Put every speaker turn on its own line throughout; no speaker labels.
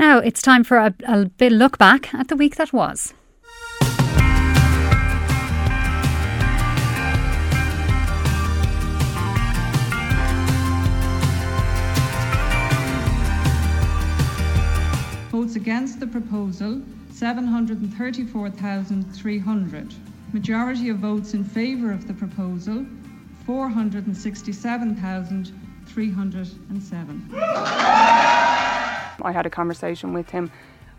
Now it's time for a, a bit look back at the week that was.
Votes against the proposal 734,300. Majority of votes in favour of the proposal 467,307.
I had a conversation with him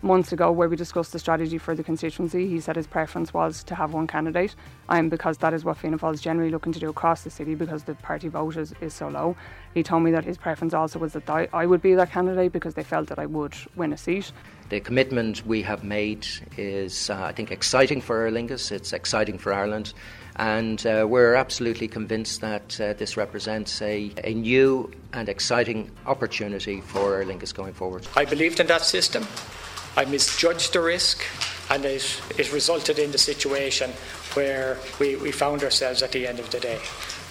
months ago where we discussed the strategy for the constituency. He said his preference was to have one candidate, um, because that is what Fianna Fáil is generally looking to do across the city because the party vote is, is so low. He told me that his preference also was that I, I would be that candidate because they felt that I would win a seat.
The commitment we have made is, uh, I think, exciting for Aer Lingus, it's exciting for Ireland, and uh, we're absolutely convinced that uh, this represents a, a new and exciting opportunity for Aer Lingus going forward.
I believed in that system. I misjudged the risk, and it, it resulted in the situation where we, we found ourselves at the end of the day.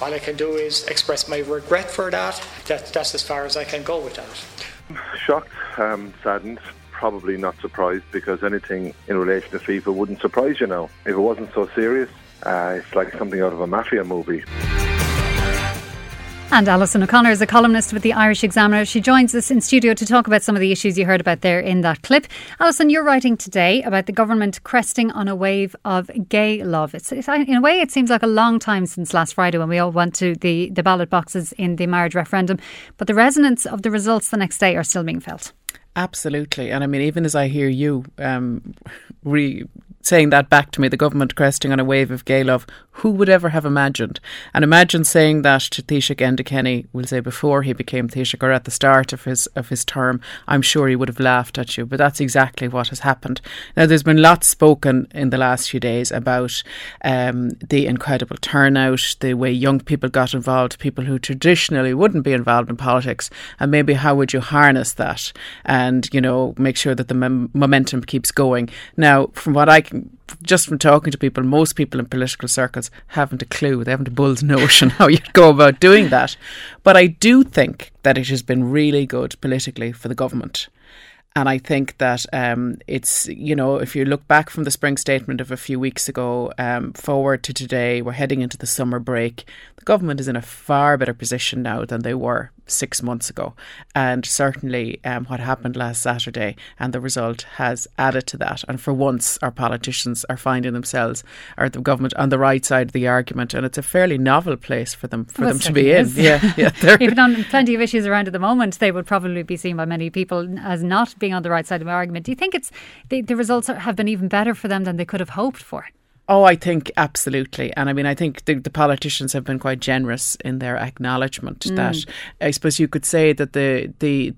All I can do is express my regret for that. that that's as far as I can go with that.
Shocked, um, saddened, probably not surprised because anything in relation to FIFA wouldn't surprise you now. If it wasn't so serious, uh, it's like something out of a mafia movie.
And Alison O'Connor is a columnist with the Irish Examiner. She joins us in studio to talk about some of the issues you heard about there in that clip. Alison, you're writing today about the government cresting on a wave of gay love. It's, it's, in a way, it seems like a long time since last Friday when we all went to the, the ballot boxes in the marriage referendum. But the resonance of the results the next day are still being felt.
Absolutely. And I mean, even as I hear you um, re saying that back to me, the government cresting on a wave of gay love. Who would ever have imagined? And imagine saying that to Taoiseach Enda Kenny, we'll say before he became Taoiseach or at the start of his of his term. I'm sure he would have laughed at you, but that's exactly what has happened. Now, there's been lots spoken in the last few days about um, the incredible turnout, the way young people got involved, people who traditionally wouldn't be involved in politics, and maybe how would you harness that and, you know, make sure that the mem- momentum keeps going. Now, from what I just from talking to people, most people in political circles haven't a clue. They haven't a bull's notion how you'd go about doing that. But I do think that it has been really good politically for the government. And I think that um, it's, you know, if you look back from the spring statement of a few weeks ago um, forward to today, we're heading into the summer break. The government is in a far better position now than they were six months ago. And certainly um, what happened last Saturday and the result has added to that. And for once, our politicians are finding themselves, or the government, on the right side of the argument. And it's a fairly novel place for them for
Well,
them to be in.
is.
Yeah, yeah.
Even on plenty of issues around at the moment, they would probably be seen by many people as not being on the right side of the argument. Do you think it's the, the results are, have been even better for them than they could have hoped for?
Oh, I think absolutely. And I mean, I think the, the politicians have been quite generous in their acknowledgement that mm. I suppose you could say that the, the,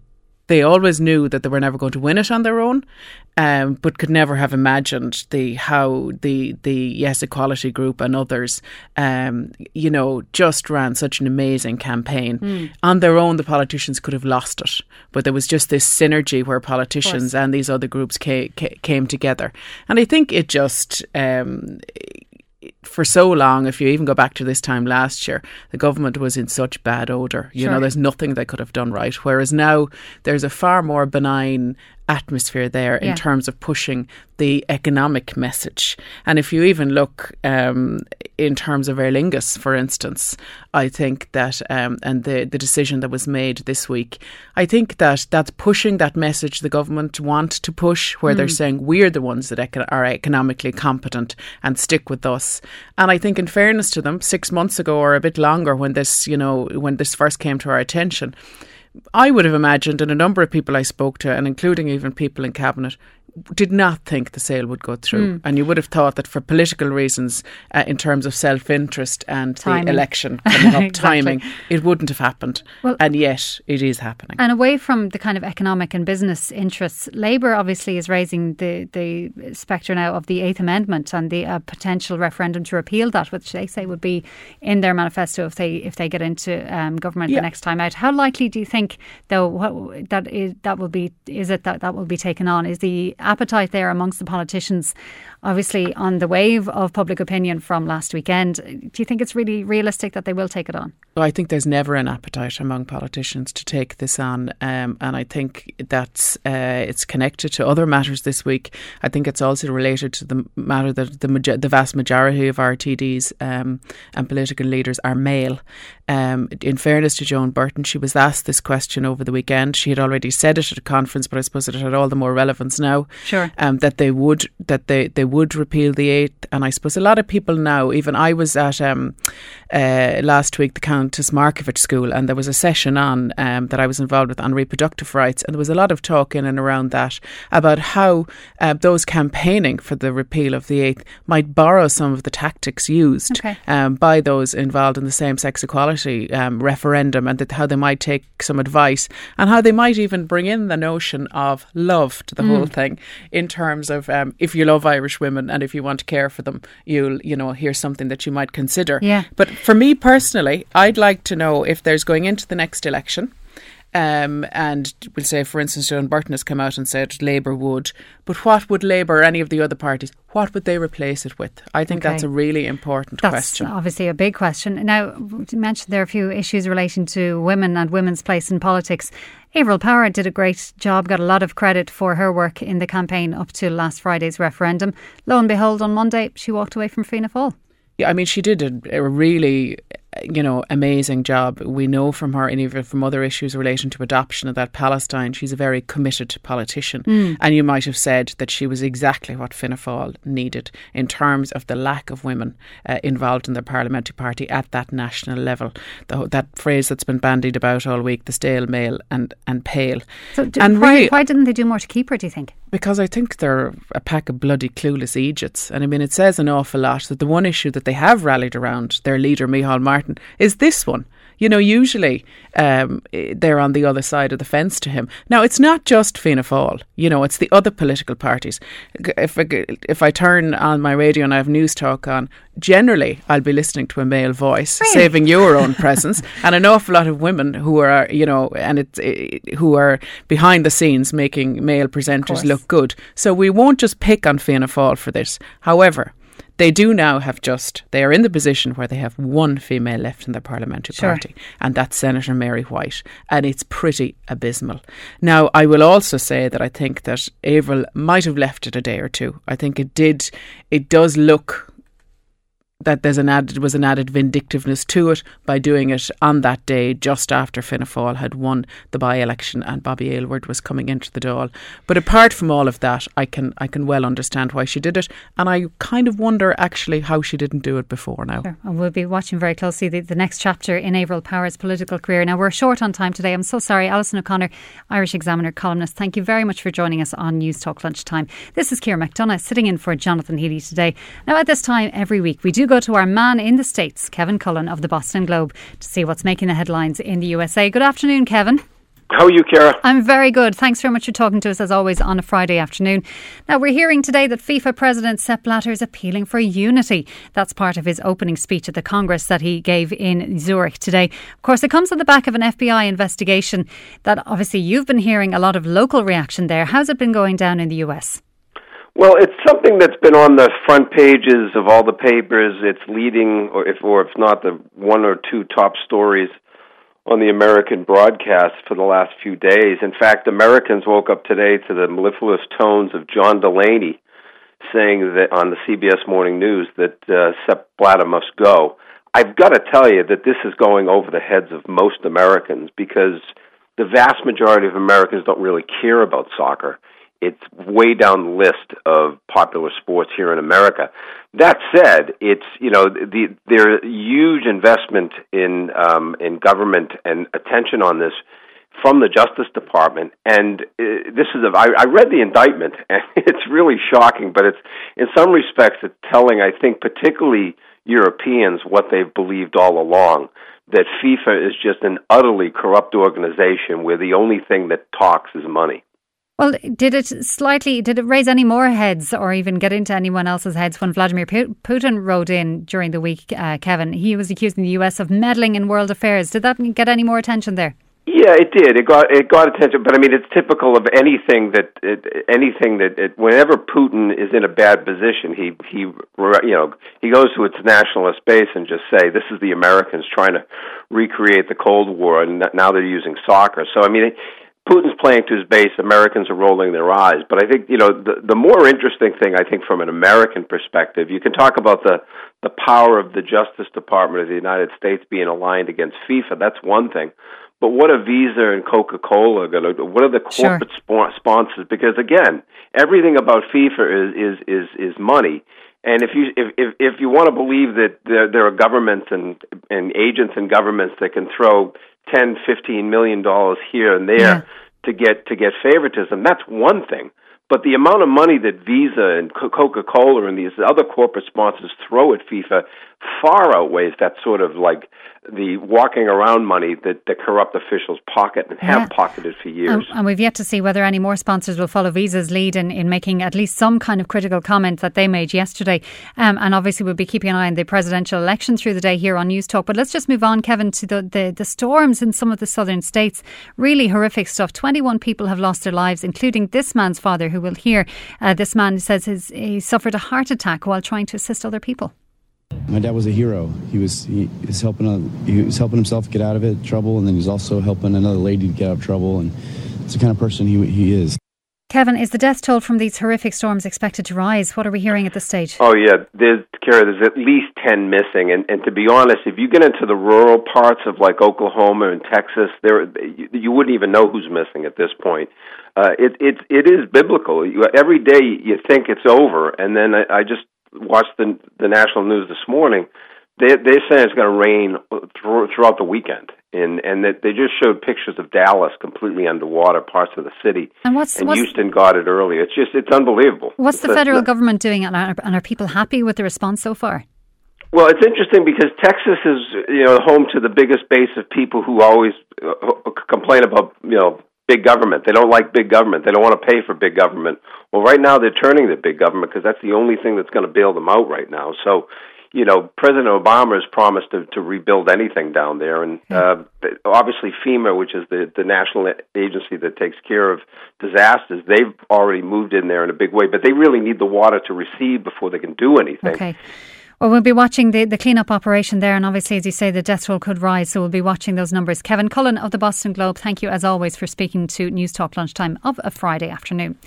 they always knew that they were never going to win it on their own, um, but could never have imagined the how the the Yes Equality Group and others, um, you know, just ran such an amazing campaign on their own. The politicians could have lost it, but there was just this synergy where politicians and these other groups came, came together, and I think it just. Um, for so long, if you even go back to this time last year, the government was in such bad odour. You know, there's nothing they could have done right. Whereas now there's a far more benign atmosphere there in terms of pushing the economic message. And if you even look um, in terms of Aer Lingus, for instance, I think that, um, and the, the decision that was made this week, I think that that's pushing that message the government want to push, where they're saying we're the ones that eco- are economically competent and stick with us. And I think, in fairness to them, six months ago or a bit longer, when this, you know, when this first came to our attention, I would have imagined, and a number of people I spoke to, and including even people in cabinet, did not think the sale would go through. And you would have thought that for political reasons, uh, in terms of self interest and
Timing.
the election coming up,
Exactly.
timing, it wouldn't have happened.
Well-
and yet it is happening.
And away from the kind of economic and business interests, Labour obviously is raising the, the spectre now of the Eighth Amendment and the uh, potential referendum to repeal that, which they say would be in their manifesto if they if they get into um, government
Yeah.
the next time out. How likely do you think, though, what, that is that will be? Is it that that will be taken on? Is the appetite there amongst the politicians obviously on the wave of public opinion from last weekend. Do you think it's really realistic that they will take it on?
I think there's never an appetite among politicians to take this on, um, and I think that's uh, it's connected to other matters this week. I think it's also related to the matter that the the vast majority of our TDs um, and political leaders are male. Um, in fairness to Joan Burton, she was asked this question over the weekend. She had already said it at a conference, but I suppose it had all the more relevance now.
Sure.
Um, that they would that they, they would repeal the eighth, and I suppose a lot of people now. Even I was at um, uh, last week the Countess Markievicz School, and there was a session on um, that I was involved with on reproductive rights, and there was a lot of talk in and around that about how uh, those campaigning for the repeal of the eighth might borrow some of the tactics used
Okay.
um, by those involved in the same sex equality um, referendum, and that how they might take some advice, and how they might even bring in the notion of love to the whole thing in terms of um, if you love Irish women and if you want to care for them, you'll you know here's something that you might consider.
Yeah.
But for me personally, I'd like to know if there's going into the next election. Um, and we'll say, for instance, Joan Burton has come out and said Labour would, but what would Labour or any of the other parties, what would they replace it with? I think that's a really important
That's
question.
obviously a big question. Now, you mentioned there are a few issues relating to women and women's place in politics. Avril Power did a great job, got a lot of credit for her work in the campaign up to last Friday's referendum. Lo and behold, on Monday, she walked away from Fianna Fáil.
Yeah, I mean, she did a, a really, you know, amazing job. We know from her, and even from other issues relating to adoption of that Palestine, she's a very committed politician. And you might have said that she was exactly what Fianna Fáil needed in terms of the lack of women uh, involved in the parliamentary party at that national level. The, that phrase that's been bandied about all week, the stale male and, and pale.
So, d-
and
why,
really,
why didn't they do more to keep her, do you think?
Because I think they're a pack of bloody clueless Egypts. And I mean, it says an awful lot that the one issue that they have rallied around, their leader, Micheál Martin, is this one. You know, usually um, they're on the other side of the fence to him. Now, it's not just Fianna Fáil. You know, it's the other political parties. If I, if I turn on my radio and I have Newstalk on, generally I'll be listening to a male voice, saving your own presence, and an awful lot of women who are, you know, and it's eh, who are behind the scenes making male presenters look good. So we won't just pick on Fianna Fáil for this. However, they do now have just, they are in the position where they have one female left in their parliamentary
Sure.
party, and that's Senator Mary White. And it's pretty abysmal. Now, I will also say that I think that Avril might have left it a day or two. I think it did, it does look that there's an added was an added vindictiveness to it by doing it on that day just after Fianna Fáil had won the by-election and Bobby Aylward was coming into the Dáil. But apart from all of that, I can I can well understand why she did it, and I kind of wonder actually how she didn't do it before now.
Sure. And we'll be watching very closely the, the next chapter in Avril Power's political career. Now, we're short on time today. I'm so sorry. Alison O'Connor, Irish Examiner columnist, thank you very much for joining us on Newstalk Lunchtime. This is Ciara McDonough sitting in for Jonathan Healy today. Now, at this time every week, we do go to our man in the States, Kevin Cullen of the Boston Globe, to see what's making the headlines in the USA. Good afternoon, Kevin.
How are you, Kara?
I'm very good. Thanks very much for talking to us as always on a Friday afternoon. Now, we're hearing today that FIFA President Sepp Blatter is appealing for unity. That's part of his opening speech at the Congress that he gave in Zurich today. Of course, it comes on the back of an FBI investigation that obviously you've been hearing a lot of local reaction there. How's it been going down in the US?
Well, it's something that's been on the front pages of all the papers. It's leading, or if or if not, the one or two top stories on the American broadcast for the last few days. In fact, Americans woke up today to the mellifluous tones of John Delaney saying that on the CBS Morning News that uh, Sepp Blatter must go. I've got to tell you that this is going over the heads of most Americans because the vast majority of Americans don't really care about soccer. It's way down the list of popular sports here in America. That said, it's you know the there huge investment in um, in government and attention on this from the Justice Department, and uh, this is a, I, I read the indictment, and it's really shocking, but it's in some respects it's telling. I think particularly Europeans what they've believed all along that FIFA is just an utterly corrupt organization where the only thing that talks is money.
Well, did it slightly, did it raise any more heads or even get into anyone else's heads when Vladimir Putin wrote in during the week, uh, Kevin? He was accusing the US of meddling in world affairs. Did that get any more attention there?
Yeah, it did. It got it got attention, but I mean, it's typical of anything that it, anything that it, whenever Putin is in a bad position, he he you know he goes to its nationalist base and just say this is the Americans trying to recreate the Cold War, and now they're using soccer. So I mean, Putin's playing to his base. Americans are rolling their eyes. But I think you know the the more interesting thing I think from an American perspective, you can talk about the the power of the Justice Department of the United States being aligned against FIFA. That's one thing. But what are Visa and Coca Cola going to? do? What are the corporate sure. sponsors? Because again, everything about FIFA is is is is money. And if you if if, if you want to believe that there, there are governments and and agents and governments that can throw ten, fifteen million dollars here and there yeah. to get to get favoritism, that's one thing. But the amount of money that Visa and Coca Cola and these other corporate sponsors throw at FIFA far outweighs that sort of like the walking around money that the corrupt officials pocket and have yeah. pocketed for years.
And, and, we've yet to see whether any more sponsors will follow Visa's lead in, in making at least some kind of critical comment that they made yesterday. Um, and obviously, we'll be keeping an eye on the presidential election through the day here on Newstalk. But let's just move on, Kevin, to the, the, the storms in some of the southern states. Really horrific stuff. 21 people have lost their lives, including this man's father, who will hear. Uh, this man says his, he suffered a heart attack while trying to assist other people.
My dad was a hero. He was he is helping he was helping himself get out of it trouble, and then he's also helping another lady get out of trouble. And it's the kind of person he he is.
Kevin, is the death toll from these horrific storms expected to rise? What are we hearing at this stage?
Oh yeah, there's Kara. There's at least ten missing, and and to be honest, if you get into the rural parts of like Oklahoma and Texas, there you, you wouldn't even know who's missing at this point. Uh, it it it is biblical. You, every day you think it's over, and then I, I just watched the the national news this morning. They they're saying it's going to rain through, throughout the weekend, and and that they just showed pictures of Dallas completely underwater, parts of the city,
and, what's,
and
what's,
Houston got it earlier. It's just it's unbelievable.
What's the, federal government doing, and are, and are people happy with the response so far?
Well, it's interesting because Texas is, you know, home to the biggest base of people who always uh, complain about, you know, big government. They don't like big government. They don't want to pay for big government. Well, right now they're turning to big government because that's the only thing that's going to bail them out right now. So, you know, President Obama has promised to, to rebuild anything down there, and uh, obviously FEMA, which is the the national agency that takes care of disasters, they've already moved in there in a big way. But they really need the water to recede before they can do anything.
Okay. Well, we'll be watching the, the cleanup operation there, and obviously, as you say, the death toll could rise, so we'll be watching those numbers. Kevin Cullen of the Boston Globe, thank you as always for speaking to Newstalk Lunchtime of a Friday afternoon.